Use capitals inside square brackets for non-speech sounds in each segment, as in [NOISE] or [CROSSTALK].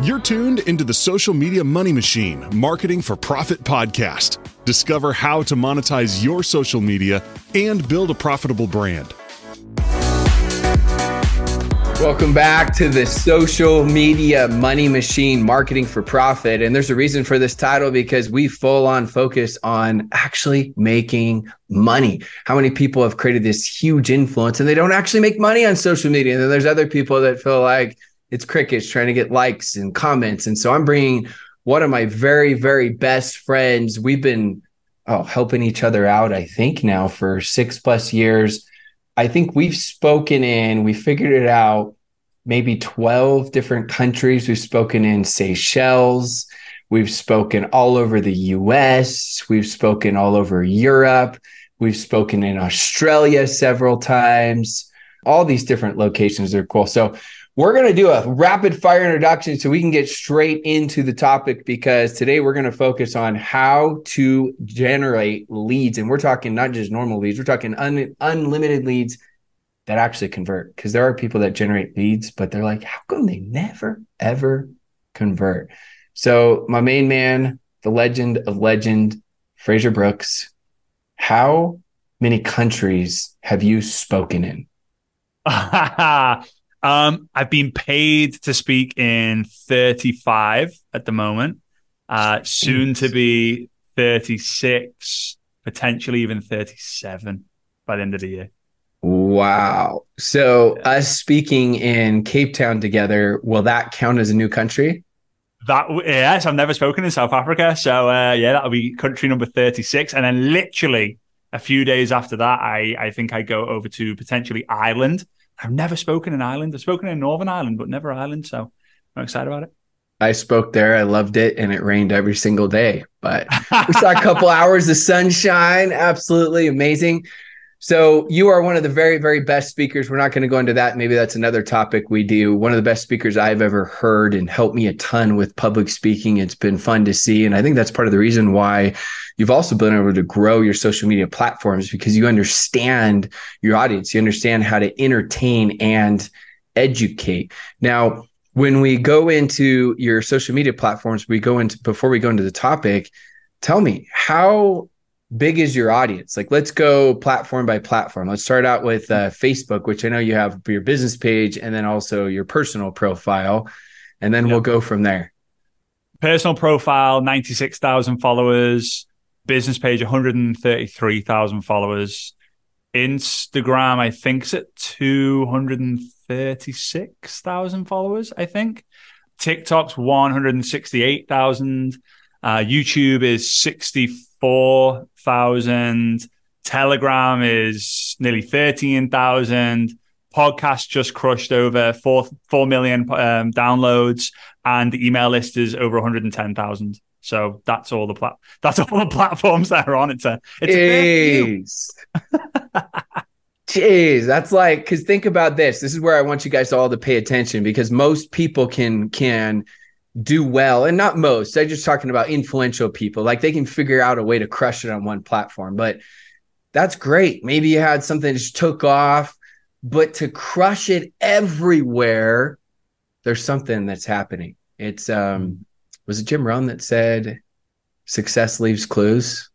You're tuned into the Social Media Money Machine Marketing for Profit podcast. Discover how to monetize your social media and build a profitable brand. Welcome back to the Social Media Money Machine Marketing for Profit. And there's a reason for this title because we full on focus on actually making money. How many people have created this huge influence and they don't actually make money on social media? And then there's other people that feel like, it's crickets trying to get likes and comments. And so I'm bringing one of my very, very best friends. We've been oh, helping each other out, I think now for six plus years. I think we've spoken in, we figured it out, maybe 12 different countries. We've spoken in Seychelles. We've spoken all over the US. We've spoken all over Europe. We've spoken in Australia several times. All these different locations are cool. So we're going to do a rapid fire introduction so we can get straight into the topic because today we're going to focus on how to generate leads. And we're talking not just normal leads, we're talking un- unlimited leads that actually convert. Because there are people that generate leads, but they're like, how come they never, ever convert? So, my main man, the legend of legend, Frazer Brookes, how many countries have you spoken in? [LAUGHS] Um, I've been paid to speak in 35 at the moment, uh, soon to be 36, potentially even 37 by the end of the year. Wow. So, us speaking in Cape Town together, will that count as a new country? That yes, I've never spoken in South Africa, so uh, yeah, that'll be country number thirty six, and then literally a few days after that, I I think I go over to potentially Ireland, I've never spoken in Ireland. I've spoken in Northern Ireland, but never Ireland. So I'm excited about it. I spoke there. I loved it, and it rained every single day. But we saw a couple [LAUGHS] hours of sunshine. Absolutely amazing. So you are one of the very, very best speakers. We're not going to go into that. Maybe that's another topic we do. One of the best speakers I've ever heard and helped me a ton with public speaking. It's been fun to see. And I think that's part of the reason why you've also been able to grow your social media platforms because you understand your audience. You understand how to entertain and educate. Now, when we go into your social media platforms, we go into before we go into the topic, tell me how big is your audience? Like, let's go platform by platform. Let's start out with uh, Facebook, which I know you have your business page and then also your personal profile. And then yep. we'll go from there. Personal profile, 96,000 followers. Business page, 133,000 followers. Instagram, I think, is at 236,000 followers, I think. TikTok's 168,000. Uh, YouTube is 64,000. Telegram is nearly 13,000. Podcast just crushed over 4, 4 million um, downloads. And the email list is over 110,000. So that's all the plat- [LAUGHS] that's all the platforms that are on. It's a it's a Jeez, that's like because think about this. This is where I want you guys all to pay attention because most people can can do well, and not most. I'm just talking about influential people. Like they can figure out a way to crush it on one platform, but that's great. Maybe you had something that just took off, but to crush it everywhere, there's something that's happening. It's um, was it Jim Rohn that said, "Success leaves clues."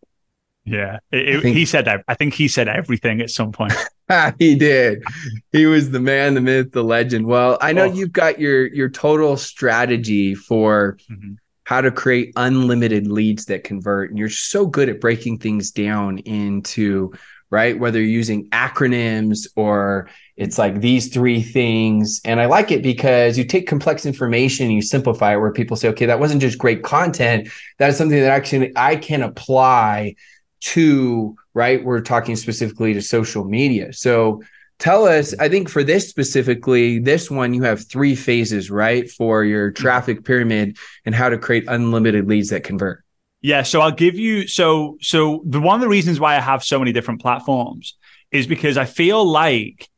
Yeah, it, think, he said. That. I think he said everything at some point. [LAUGHS] he did. He was the man, the myth, the legend. Well, I know oh. you've got your your total strategy for mm-hmm. how to create unlimited leads that convert, and you're so good at breaking things down into right whether you're using acronyms or it's like these three things and i like it because you take complex information and you simplify it where people say okay that wasn't just great content that is something that actually i can apply to right? We're talking specifically to social media. So tell us i think for this specifically this one you have three phases right for your traffic pyramid and how to create unlimited leads that convert. Yeah so i'll give you so so the one of the reasons why i have so many different platforms is because i feel like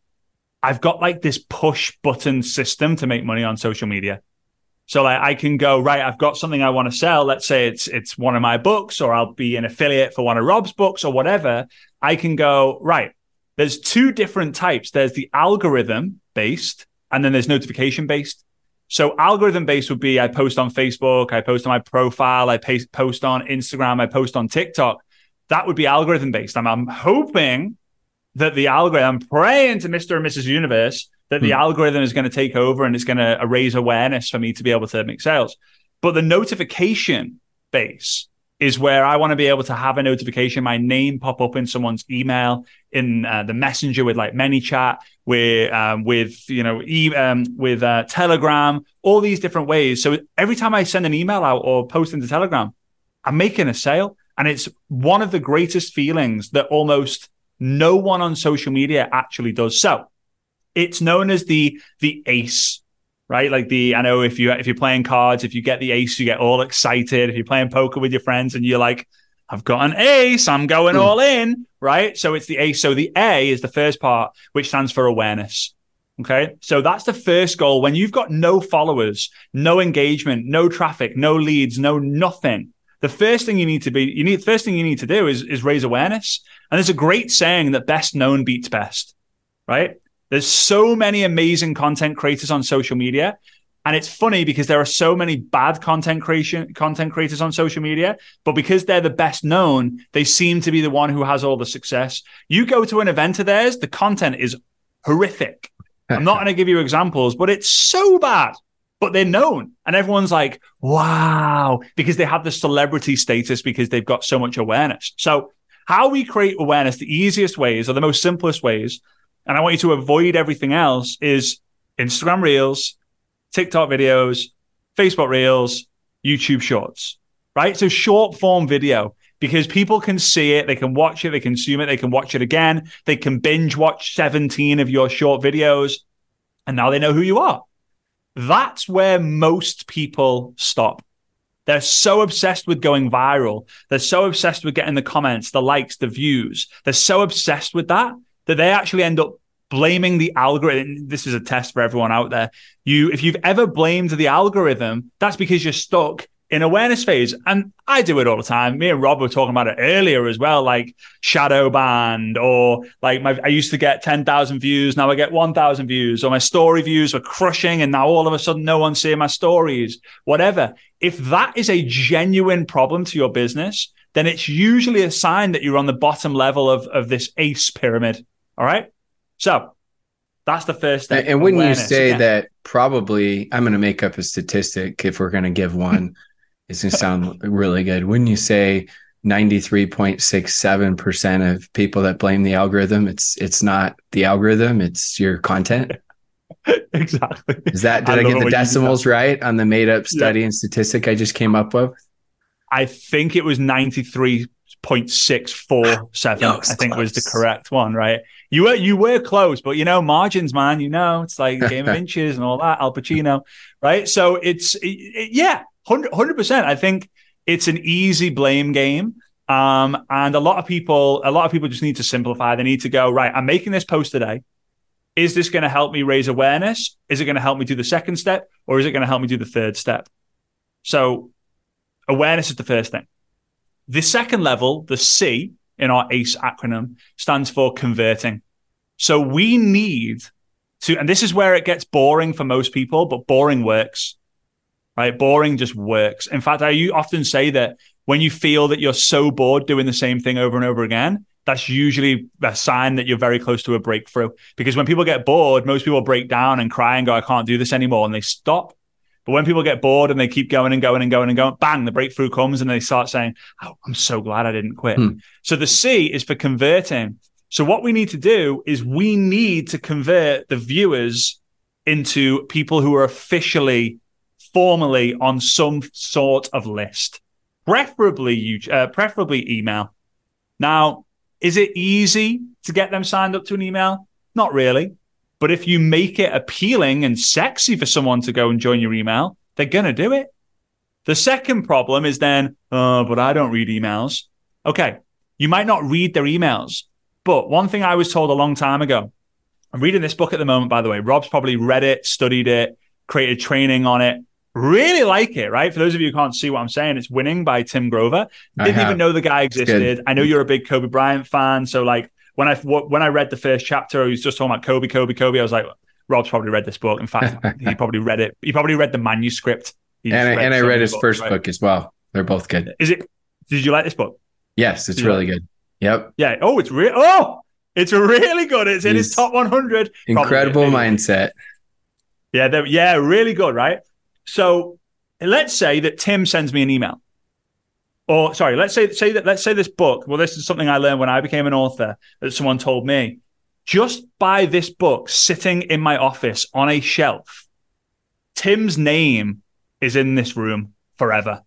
i've got like this push button system to make money on social media so like I can go right. I've got something I want to sell. Let's say it's it's one of my books, or I'll be an affiliate for one of Rob's books, or whatever. I can go right. There's two different types. There's the algorithm based, and then there's notification based. So algorithm based would be I post on Facebook, I post on my profile, I post on Instagram, I post on TikTok. That would be algorithm based. I'm, I'm hoping that the algorithm, I'm praying to Mr. and Mrs. Universe that the hmm. algorithm is going to take over and it's going to raise awareness for me to be able to make sales. But the notification base is where I want to be able to have a notification, my name pop up in someone's email, in uh, the messenger with like ManyChat, with um, with you know e- um, with uh, Telegram, all these different ways. So every time I send an email out or post into Telegram, I'm making a sale, and it's one of the greatest feelings that almost no one on social media actually does. So it's known as the the ACE right? Like the I know if you if you're playing cards, if you get the ace, you get all excited. If you're playing poker with your friends and you're like, I've got an ace, I'm going mm. all in, right? So it's the ace. So the A is the first part, which stands for awareness. Okay. So that's the first goal. When you've got no followers, no engagement, no traffic, no leads, no nothing, the first thing you need to be, you need, first thing you need to do is, is raise awareness. And there's a great saying that best known beats best, right? There's so many amazing content creators on social media. And it's funny because there are so many bad content creation content creators on social media, but because they're the best known, they seem to be the one who has all the success. You go to an event of theirs, the content is horrific. I'm not going to give you examples, but it's so bad. But they're known, and everyone's like, "Wow!" because they have the celebrity status because they've got so much awareness. So, how we create awareness, the easiest ways or the most simplest ways and I want you to avoid everything else is Instagram Reels, TikTok videos, Facebook Reels, YouTube Shorts, right? So short form video because people can see it, they can watch it, they consume it, they can watch it again, they can binge watch 17 of your short videos, and now they know who you are. That's where most people stop. They're so obsessed with going viral. They're so obsessed with getting the comments, the likes, the views. They're so obsessed with that that they actually end up blaming the algorithm. This is a test for everyone out there. You, if you've ever blamed the algorithm, that's because you're stuck in awareness phase. And I do it all the time. Me and Rob were talking about it earlier as well, like shadow banned or like my, I used to get 10,000 views. Now I get 1,000 views or my story views were crushing. And now all of a sudden no one's seeing my stories, whatever. If that is a genuine problem to your business, then it's usually a sign that you're on the bottom level of, of this ACE pyramid. All right. So that's the first thing. And when you say again. that, probably I'm going to make up a statistic if we're going to give one. [LAUGHS] it's going to sound really good. When you say 93.67% of people that blame the algorithm, it's it's not the algorithm, it's your content. [LAUGHS] exactly. Is that did I, I get the decimals right on the made up study yeah. and statistic I just came up with? I think it was 93 0.647 no, i think close. was the correct one right? You were you were close but you know margins man you know it's like a game of [LAUGHS] inches and all that al pacino right? So it's it, yeah 100 percent. I think it's an easy blame game um, and a lot of people a lot of people just need to simplify. They need to go right i'm making this post today. Is this going to help me raise awareness? Is it going to help me do the second step or is it going to help me do the third step? So awareness is the first thing the second level, the C in our ACE acronym, stands for converting. So we need to, and this is where it gets boring for most people, but boring works, right? Boring just works. In fact, I often say that when you feel that you're so bored doing the same thing over and over again, that's usually a sign that you're very close to a breakthrough. Because when people get bored, most people break down and cry and go, I can't do this anymore. And they stop. But when people get bored and they keep going and going and going and going, bang, the breakthrough comes and they start saying, Oh, I'm so glad I didn't quit. Hmm. So the C is for converting. So what we need to do is we need to convert the viewers into people who are officially, formally on some sort of list, preferably you, uh, preferably email. Now, is it easy to get them signed up to an email? Not really. But if you make it appealing and sexy for someone to go and join your email, they're going to do it. The second problem is then, oh, but I don't read emails. Okay. You might not read their emails. But one thing I was told a long time ago, I'm reading this book at the moment, by the way. Rob's probably read it, studied it, created training on it. Really like it, right? For those of you who can't see what I'm saying, it's Winning by Tim Grover. Didn't even know the guy existed. I know you're a big Kobe Bryant fan. So, like, when I when I read the first chapter, he was just talking about Kobe, Kobe, Kobe. I was like, Rob's probably read this book. In fact, [LAUGHS] he probably read it. He probably read the manuscript. and I, and I read his books, first right? book as well. They're both good. Is it? Did you like this book? Yes, it's really good. Yep. Yeah. Oh, it's real. Oh, it's really good. It's in his top 100. Incredible probably. mindset. Yeah. Yeah. Really good. Right. So let's say that Tim sends me an email or sorry, let's say say that let's say this book. Well, this is something I learned when I became an author that someone told me. Just by this book sitting in my office on a shelf, Tim's name is in this room forever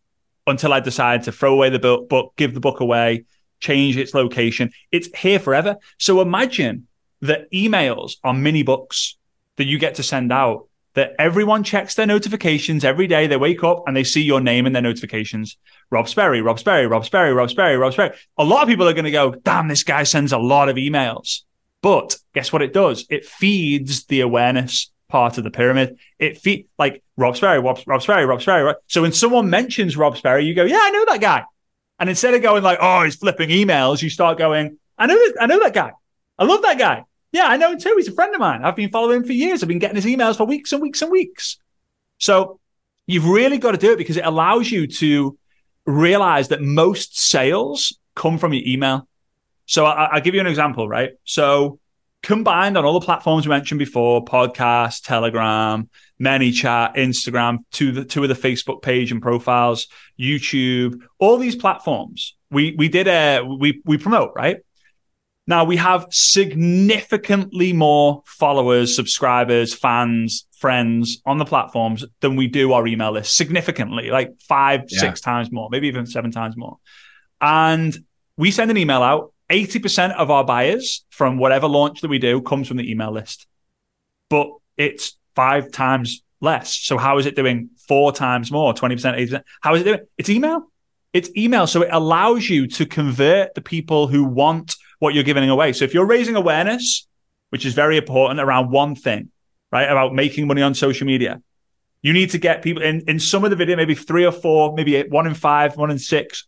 until I decide to throw away the book, book, give the book away, change its location. It's here forever. So imagine that emails are mini books that you get to send out that everyone checks their notifications every day. They wake up and they see your name in their notifications. Rob Sperry, Rob Sperry, Rob Sperry, Rob Sperry, Rob Sperry. A lot of people are going to go, damn, this guy sends a lot of emails. But guess what it does? It feeds the awareness part of the pyramid. It feed like Rob Sperry, Rob, Rob Sperry, Rob Sperry. Right? So when someone mentions Rob Sperry, you go, yeah, I know that guy. And instead of going like, oh, he's flipping emails, you start going, I know, this, I know that guy. I love that guy. Yeah, I know him too. He's a friend of mine. I've been following him for years. I've been getting his emails for weeks and weeks and weeks. So you've really got to do it because it allows you to realize that most sales come from your email. So I, will give you an example, right? So combined on all the platforms we mentioned before, podcast, Telegram, ManyChat, Instagram, two the two of the Facebook page and profiles, YouTube, all these platforms. We we did a we we promote, right? Now we have significantly more followers, subscribers, fans, friends on the platforms than we do our email list. Significantly, like five, yeah. six times more, maybe even seven times more. And we send an email out. 80% of our buyers from whatever launch that we do comes from the email list. But it's five times less. So how is it doing four times more, 20%, 80%? How is it doing? It's email. It's email. So it allows you to convert the people who want what you're giving away. So if you're raising awareness, which is very important around one thing, right? About making money on social media, you need to get people in, in some of the video, maybe three or four, maybe one in five, one in six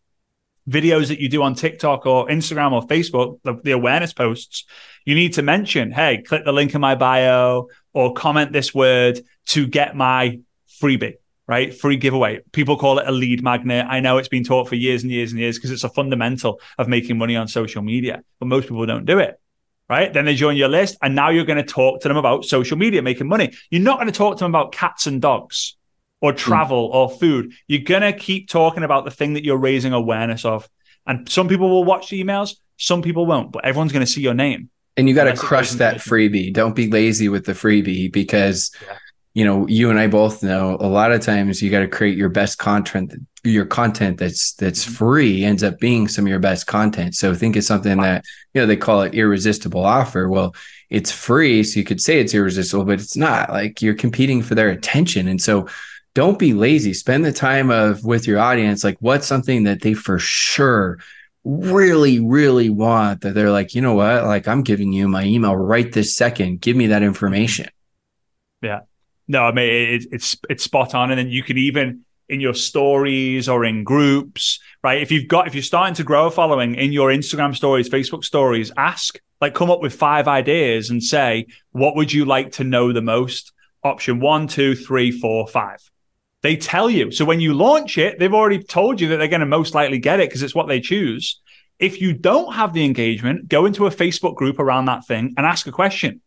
videos that you do on TikTok or Instagram or Facebook, the, the awareness posts, you need to mention, hey, click the link in my bio or comment this word to get my freebie right? Free giveaway. People call it a lead magnet. I know it's been taught for years and years and years because it's a fundamental of making money on social media, but most people don't do it. Right. Then they join your list and now you're going to talk to them about social media, making money. You're not going to talk to them about cats and dogs or hmm. travel mm. or food. You're going to keep talking about the thing that you're raising awareness of. And some people will watch the emails, some people won't, but everyone's going to see your name. And you got to crush that freebie. Don't be lazy with the freebie because yeah you know, you and I both know a lot of times you got to create your best content. Your content that's that's mm-hmm. free ends up being some of your best content. So think of something that you know they call it irresistible offer. Well, it's free, so you could say it's irresistible, but it's not. Like you're competing for their attention, and so don't be lazy. Spend the time of with your audience. Like what's something that they for sure really really want that they're like you know what like i'm giving you my email right this second give me that information yeah no, I mean it, it's it's spot on, and then you can even in your stories or in groups, right? If you've got if you're starting to grow a following in your Instagram stories, Facebook stories, ask like come up with five ideas and say what would you like to know the most? Option one, two, three, four, five. They tell you. So when you launch it, they've already told you that they're going to most likely get it because it's what they choose. If you don't have the engagement, go into a Facebook group around that thing and ask a question.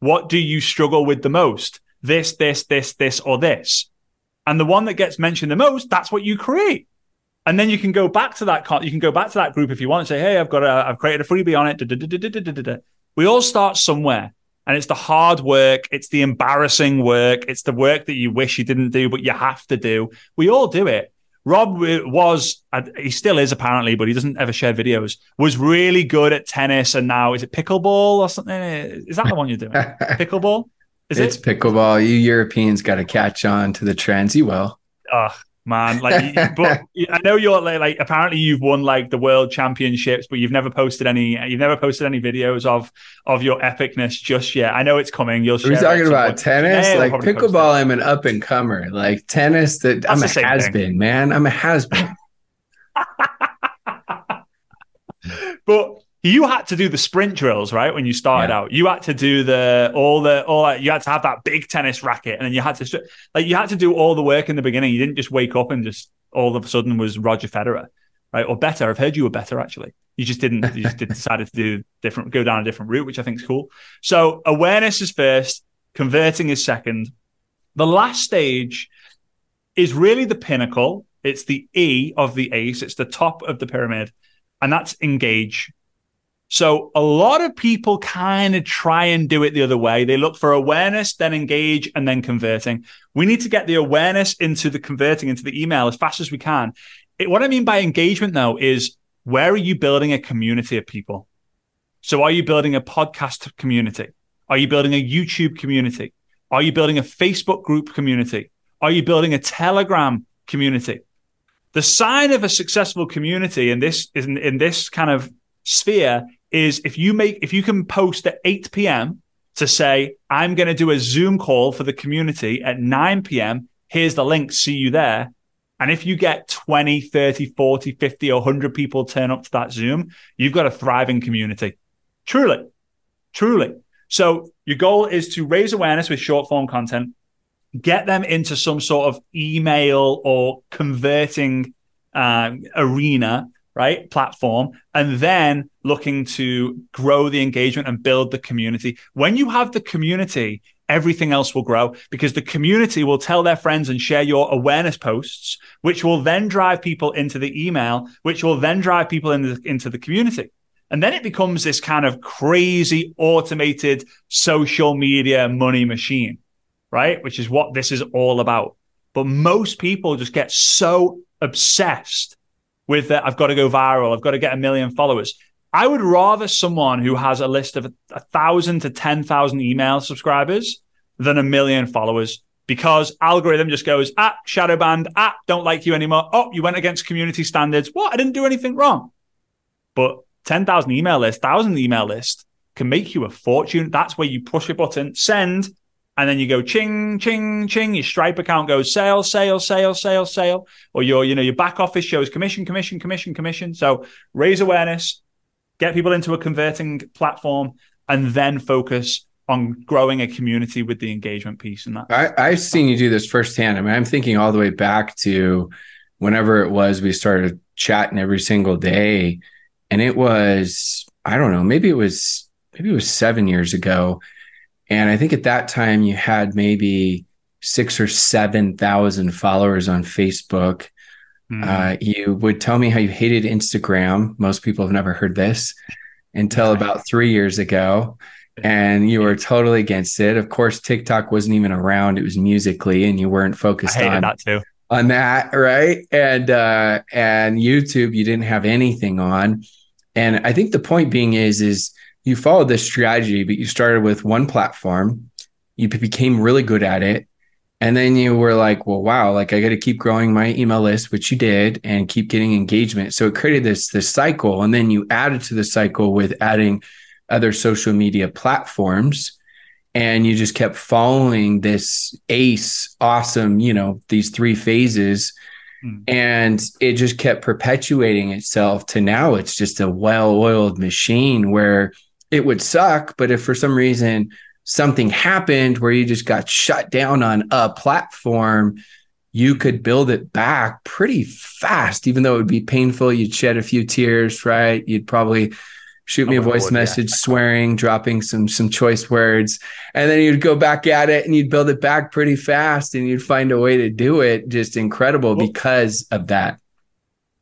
What do you struggle with the most? This, this, this, this, or this. And the one that gets mentioned the most, that's what you create. And then you can go back to that. You can go back to that group if you want and say, "Hey, I've got a, I've created a freebie on it." We all start somewhere, and it's the hard work, it's the embarrassing work, it's the work that you wish you didn't do, but you have to do. We all do it. Rob was, uh, he still is apparently, but he doesn't ever share videos. Was really good at tennis, and now is it pickleball or something? Is that the one you're doing? [LAUGHS] pickleball? Is it's it? pickleball. You Europeans got to catch on to the trends. You will. Oh man, like, but [LAUGHS] I know you're like, like, apparently you've won like the world championships, but you've never posted any. You've never posted any videos of of your epicness just yet. I know it's coming. You'll. Are we talking about tennis? Yeah, like pickleball, I'm an up and comer. Like tennis, that I'm a has been, man. I'm a has been. [LAUGHS] but you had to do the sprint drills, right? When you started yeah. out, you had to do the all the all that. You had to have that big tennis racket, and then you had to like you had to do all the work in the beginning. You didn't just wake up and just all of a sudden was Roger Federer, right? Or better. I've heard you were better actually. You just didn't. You just decided to do different, go down a different route, which I think is cool. So awareness is first, converting is second. The last stage is really the pinnacle. It's the E of the ACE. It's the top of the pyramid, and that's engage. So a lot of people kind of try and do it the other way. They look for awareness, then engage, and then converting. We need to get the awareness into the converting into the email as fast as we can. It, what I mean by engagement, though, is where are you building a community of people? So are you building a podcast community? Are you building a YouTube community? Are you building a Facebook group community? Are you building a Telegram community? The sign of a successful community in this in, in this kind of sphere is if you make if you can post at 8 p.m. to say, I'm going to do a Zoom call for the community at 9 p.m. Here's the link. See you there. And if you get 20, 30, 40, 50, or 100 people turn up to that Zoom, you've got a thriving community. Truly, truly. So your goal is to raise awareness with short form content, get them into some sort of email or converting uh, arena right? Platform, and then looking to grow the engagement and build the community. When you have the community, everything else will grow because the community will tell their friends and share your awareness posts, which will then drive people into the email, which will then drive people in the, into the community. And then it becomes this kind of crazy automated social media money machine, right? Which is what this is all about. But most people just get so obsessed with that I've got to go viral, I've got to get a million followers. I would rather someone who has a list of a, thousand to 10,000 email subscribers than a million followers because algorithm just goes, ah, shadow banned, ah, don't like you anymore. Oh, you went against community standards. What? I didn't do anything wrong. But 10,000 email list, 1,000 email list can make you a fortune. That's where you push a button, send, and then you go ching, ching, ching. Your Stripe account goes sale, sale, sale, sale, sale, or your, you know, your back office shows commission, commission, commission, commission. So raise awareness, get people into a converting platform, and then focus on growing a community with the engagement piece. And that I, I've seen you do this firsthand. I mean, I'm thinking all the way back to whenever it was we started chatting every single day, and it was I don't know, maybe it was maybe it was seven years ago and I think at that time you had maybe six or 7,000 followers on Facebook. Mm-hmm. Uh, you would tell me how you hated Instagram. Most people have never heard this until about three years ago. And you were totally against it. Of course, TikTok wasn't even around. It was Musical.ly, and you weren't focused on that too. On that, right? And uh, and YouTube, you didn't have anything on. And I think the point being is, is you followed this strategy, but you started with one platform, you became really good at it. And then you were like, well, wow, like I got to keep growing my email list, which you did, and keep getting engagement. So it created this this cycle. And then you added to the cycle with adding other social media platforms. And you just kept following this ace, awesome, you know, these three phases. Mm. And it just kept perpetuating itself to now it's just a well oiled machine where it would suck. But if for some reason something happened where you just got shut down on a platform, you could build it back pretty fast, even though it would be painful. You'd shed a few tears, right? You'd probably shoot me a oh, voice message yeah. swearing dropping some some choice words and then you'd go back at it and you'd build it back pretty fast and you'd find a way to do it just incredible well, because of that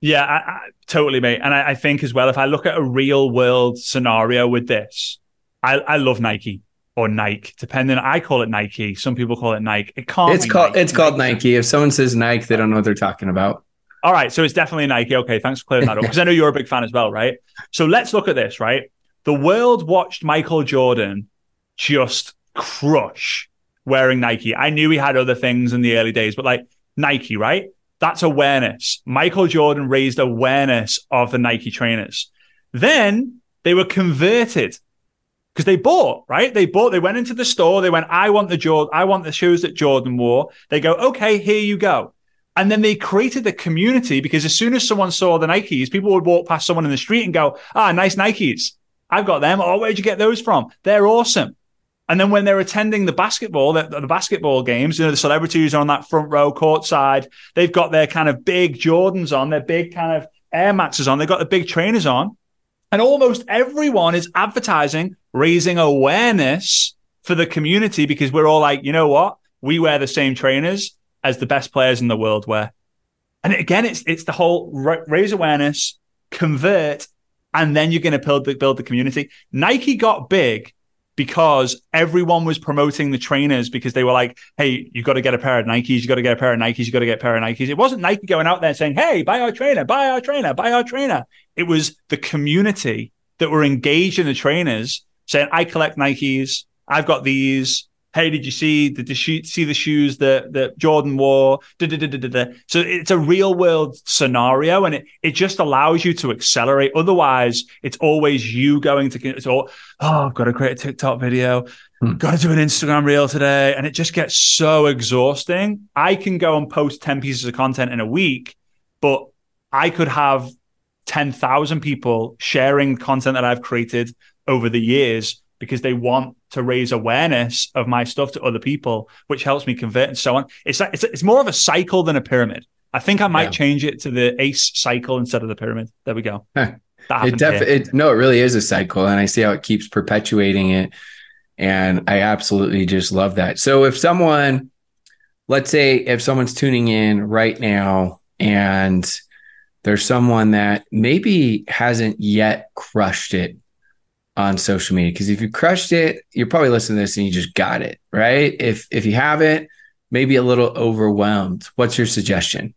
yeah, I, I, totally, mate. And I, I, think as well, if I look at a real world scenario with this, I, I love Nike or Nike, depending. I call it Nike. Some people call it Nike. It can't. It's called. Nike. It's called Nike. If someone says Nike, they don't know what they're talking about. All right, so it's definitely Nike. Okay, thanks for clearing that up [LAUGHS] because I know you're a big fan as well, right? So let's look at this, right? The world watched Michael Jordan just crush wearing Nike. I knew he had other things in the early days, but like Nike, right? That's awareness. Michael Jordan raised awareness of the Nike trainers. Then they were converted because they bought, right? They bought, they went into the store, they went, I want the Jordan, I want the shoes that Jordan wore. They go, okay, here you go. And then they created the community because as soon as someone saw the Nikes, people would walk past someone in the street and go, ah, nice Nikes. I've got them. Oh, where'd you get those from? They're awesome. And then when they're attending the basketball, the, the, basketball games, you know, the celebrities are on that front row court side. They've got their kind of big Jordans on, their big kind of Air Maxes on. They've got the big trainers on. And almost everyone is advertising, raising awareness for the community because we're all like, you know what? We wear the same trainers as the best players in the world wear. And again, it's it's the whole raise awareness, convert, and then you're going to build the, build the community. Nike got big because everyone was promoting the trainers because they were like, hey, you've got to get a pair of Nikes, you've got to get a pair of Nikes, you've got to get a pair of Nikes. It wasn't Nike going out there saying, hey, buy our trainer, buy our trainer, buy our trainer. It was the community that were engaged in the trainers saying, I collect Nikes, I've got these, hey, did you see the, the see the shoes that that Jordan wore? Da, da, da, so it's a real world scenario, and it it just allows you to accelerate. Otherwise, it's always you going to it's all oh, I've got to create a TikTok video. Hmm. Got to do an Instagram reel today. And it just gets so exhausting. I can go and post 10 pieces of content in a week, but I could have 10,000 people sharing content that I've created over the years because they want to raise awareness of my stuff to other people, which helps me convert and so on. It's it's, it's more of a cycle than a pyramid. I think I might yeah. change it to the ACE cycle instead of the pyramid. There we go. Huh. It definitely no, it really is a cycle, and I see how it keeps perpetuating it. And I absolutely just love that. So if someone, let's say, if someone's tuning in right now and there's someone that maybe hasn't yet crushed it on social media because if you crushed it, you're probably listening to this and you just got it, right? If if you haven't, maybe a little overwhelmed. What's your suggestion?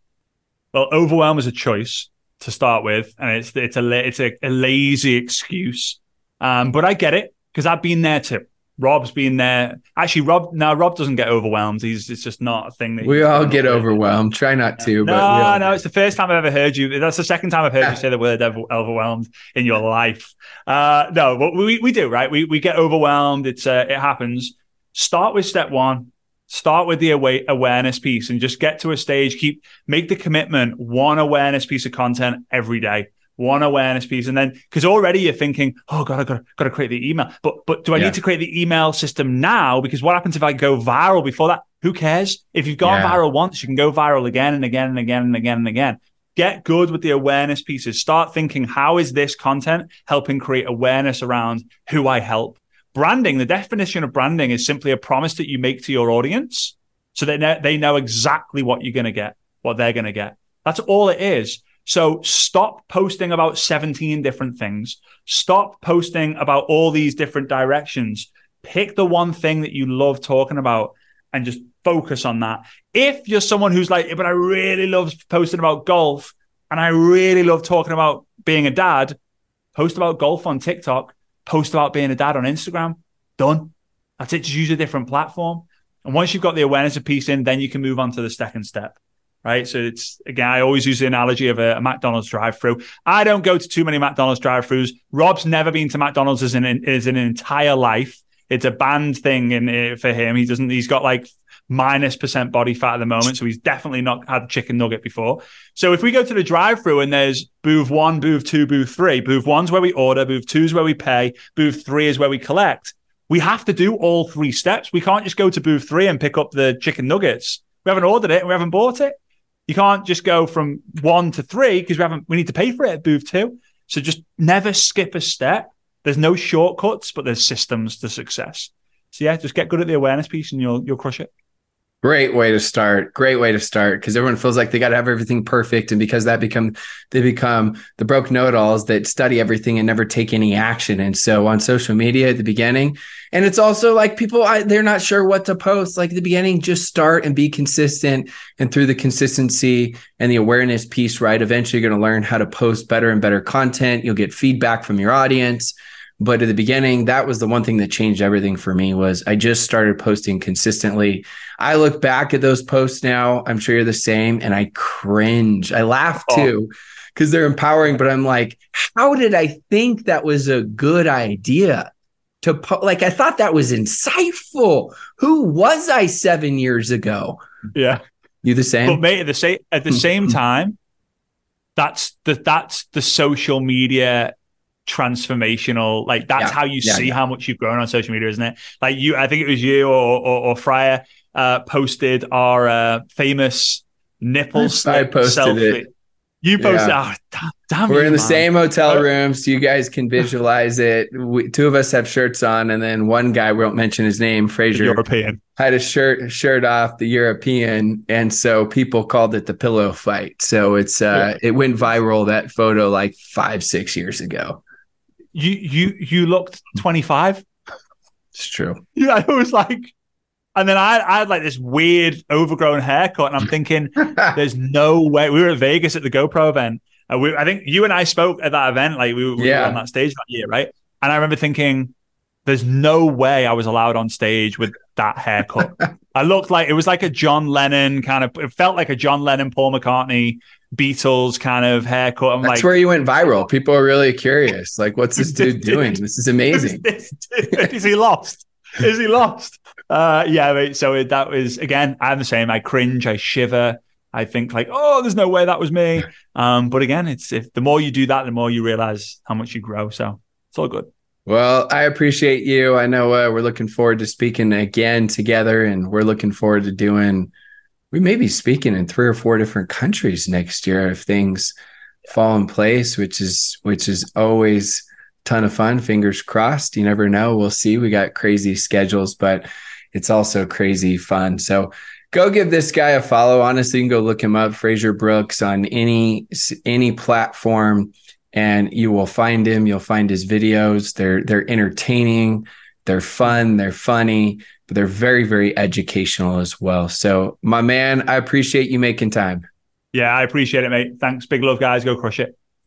Well, overwhelm is a choice to start with, and it's it's a it's a, a lazy excuse. Um, but I get it because I've been there too. Rob's been there. Actually, Rob. No, Rob doesn't get overwhelmed. He's. It's just not a thing that we all get overwhelmed. Try not to. No, but no. It's the first time I've ever heard you. That's the second time I've heard you [LAUGHS] say the word overwhelmed in your life. Uh, no, but we we do right. We we get overwhelmed. It's uh, it happens. Start with step one. Start with the awareness piece and just get to a stage. Keep make the commitment. One awareness piece of content every day one awareness piece, and then because already you're thinking, oh god, I got got to create the email, but but do I yeah. need to create the email system now? Because what happens if I go viral before that? Who cares? If you've gone yeah. viral once, you can go viral again and again and again and again and again. Get good with the awareness pieces. Start thinking, how is this content helping create awareness around who I help? Branding, the definition of branding is simply a promise that you make to your audience so they know, they know exactly what you're going to get, what they're going to get. That's all it is. So stop posting about 17 different things. Stop posting about all these different directions. Pick the one thing that you love talking about and just focus on that. If you're someone who's like, but I really love posting about golf and I really love talking about being a dad, post about golf on TikTok, post about being a dad on Instagram. Done. That's it. Just use a different platform. And once you've got the awareness of piece in, then you can move on to the second step right? So it's again, I always use the analogy of a, a McDonald's drive-through. I don't go to too many McDonald's drive-throughs. Rob's never been to McDonald's as an as an entire life. It's a banned thing in uh, for him. He doesn't. He's got like minus percent body fat at the moment, so he's definitely not had a chicken nugget before. So if we go to the drive-through and there's booth one, booth two, booth three. Booth one's where we order. Booth two is where we pay. Booth three is where we collect. We have to do all three steps. We can't just go to booth three and pick up the chicken nuggets. We haven't ordered it and we haven't bought it. You can't just go from one to three because we haven't. We need to pay for it at booth two. So just never skip a step. There's no shortcuts, but there's systems to success. So yeah, just get good at the awareness piece, and you'll you'll crush it. Great way to start. Great way to start because everyone feels like they got to have everything perfect, and because that become they become the broke know-it-alls that study everything and never take any action. And so on social media at the beginning, and it's also like people I, they're not sure what to post. Like the beginning, just start and be consistent, and through the consistency and the awareness piece, right? Eventually, you're going to learn how to post better and better content. You'll get feedback from your audience but at the beginning that was the one thing that changed everything for me was i just started posting consistently. I look back at those posts now i'm sure you're the same and i cringe. I laugh oh. too because they're empowering but i'm like how did i think that was a good idea to po- like i thought that was insightful. Who was i seven years ago? Yeah. You the same? But mate, at the same at the mm-hmm. same time, that's the that's the social media transformational. Like that's Yeah. how you Yeah, see yeah. how much you've grown on social media, isn't it? Like you, I think it was you or or, or Fryer uh, posted our uh, famous nipple [LAUGHS] I posted selfie. it. You posted. Yeah. Oh, damn, We're you, in the man. same hotel room, so you guys can [LAUGHS] visualize it. We, two of us have shirts on, and then one guy, we won't mention his name, Frazer, European. had a shirt shirt off, the European, and so people called it the pillow fight. So it's uh, it went viral that photo like five six years ago. You you you looked twenty five. It's true. Yeah, I was like, and then I, I had like this weird overgrown haircut, and I'm thinking, [LAUGHS] there's no way. We were at Vegas at the GoPro event. Uh, we, I think you and I spoke at that event, like we, we Yeah. were on that stage that year, right? And I remember thinking, there's no way I was allowed on stage with that haircut. [LAUGHS] I looked like it was like a John Lennon kind of. It felt like a John Lennon, Paul McCartney, Beatles kind of haircut. I'm That's like, where you went viral. People are really curious. Like, what's this dude [LAUGHS] doing? This is amazing. [LAUGHS] is, is he lost? Is he lost? Uh, yeah. So it, that was again. I'm the same. I cringe. I shiver. I think like, oh, there's no way that was me. [LAUGHS] Um, but again, it's if the more you do that, the more you realize how much you grow. So it's all good. Well, I appreciate you. I know uh, we're looking forward to speaking again together, and we're looking forward to doing. We may be speaking in three or four different countries next year if things fall in place, which is which is always a ton of fun. Fingers crossed. You never know. We'll see. We got crazy schedules, but it's also crazy fun. So go give this guy a follow. Honestly, you can go look him up, Frazer Brookes, on any any platform and you will find him. You'll find his videos. They're they're entertaining, they're fun, they're funny, but they're very very educational as well. So, my man, I appreciate you making time. Yeah, I appreciate it, mate. Thanks. Big love, guys. Go crush it.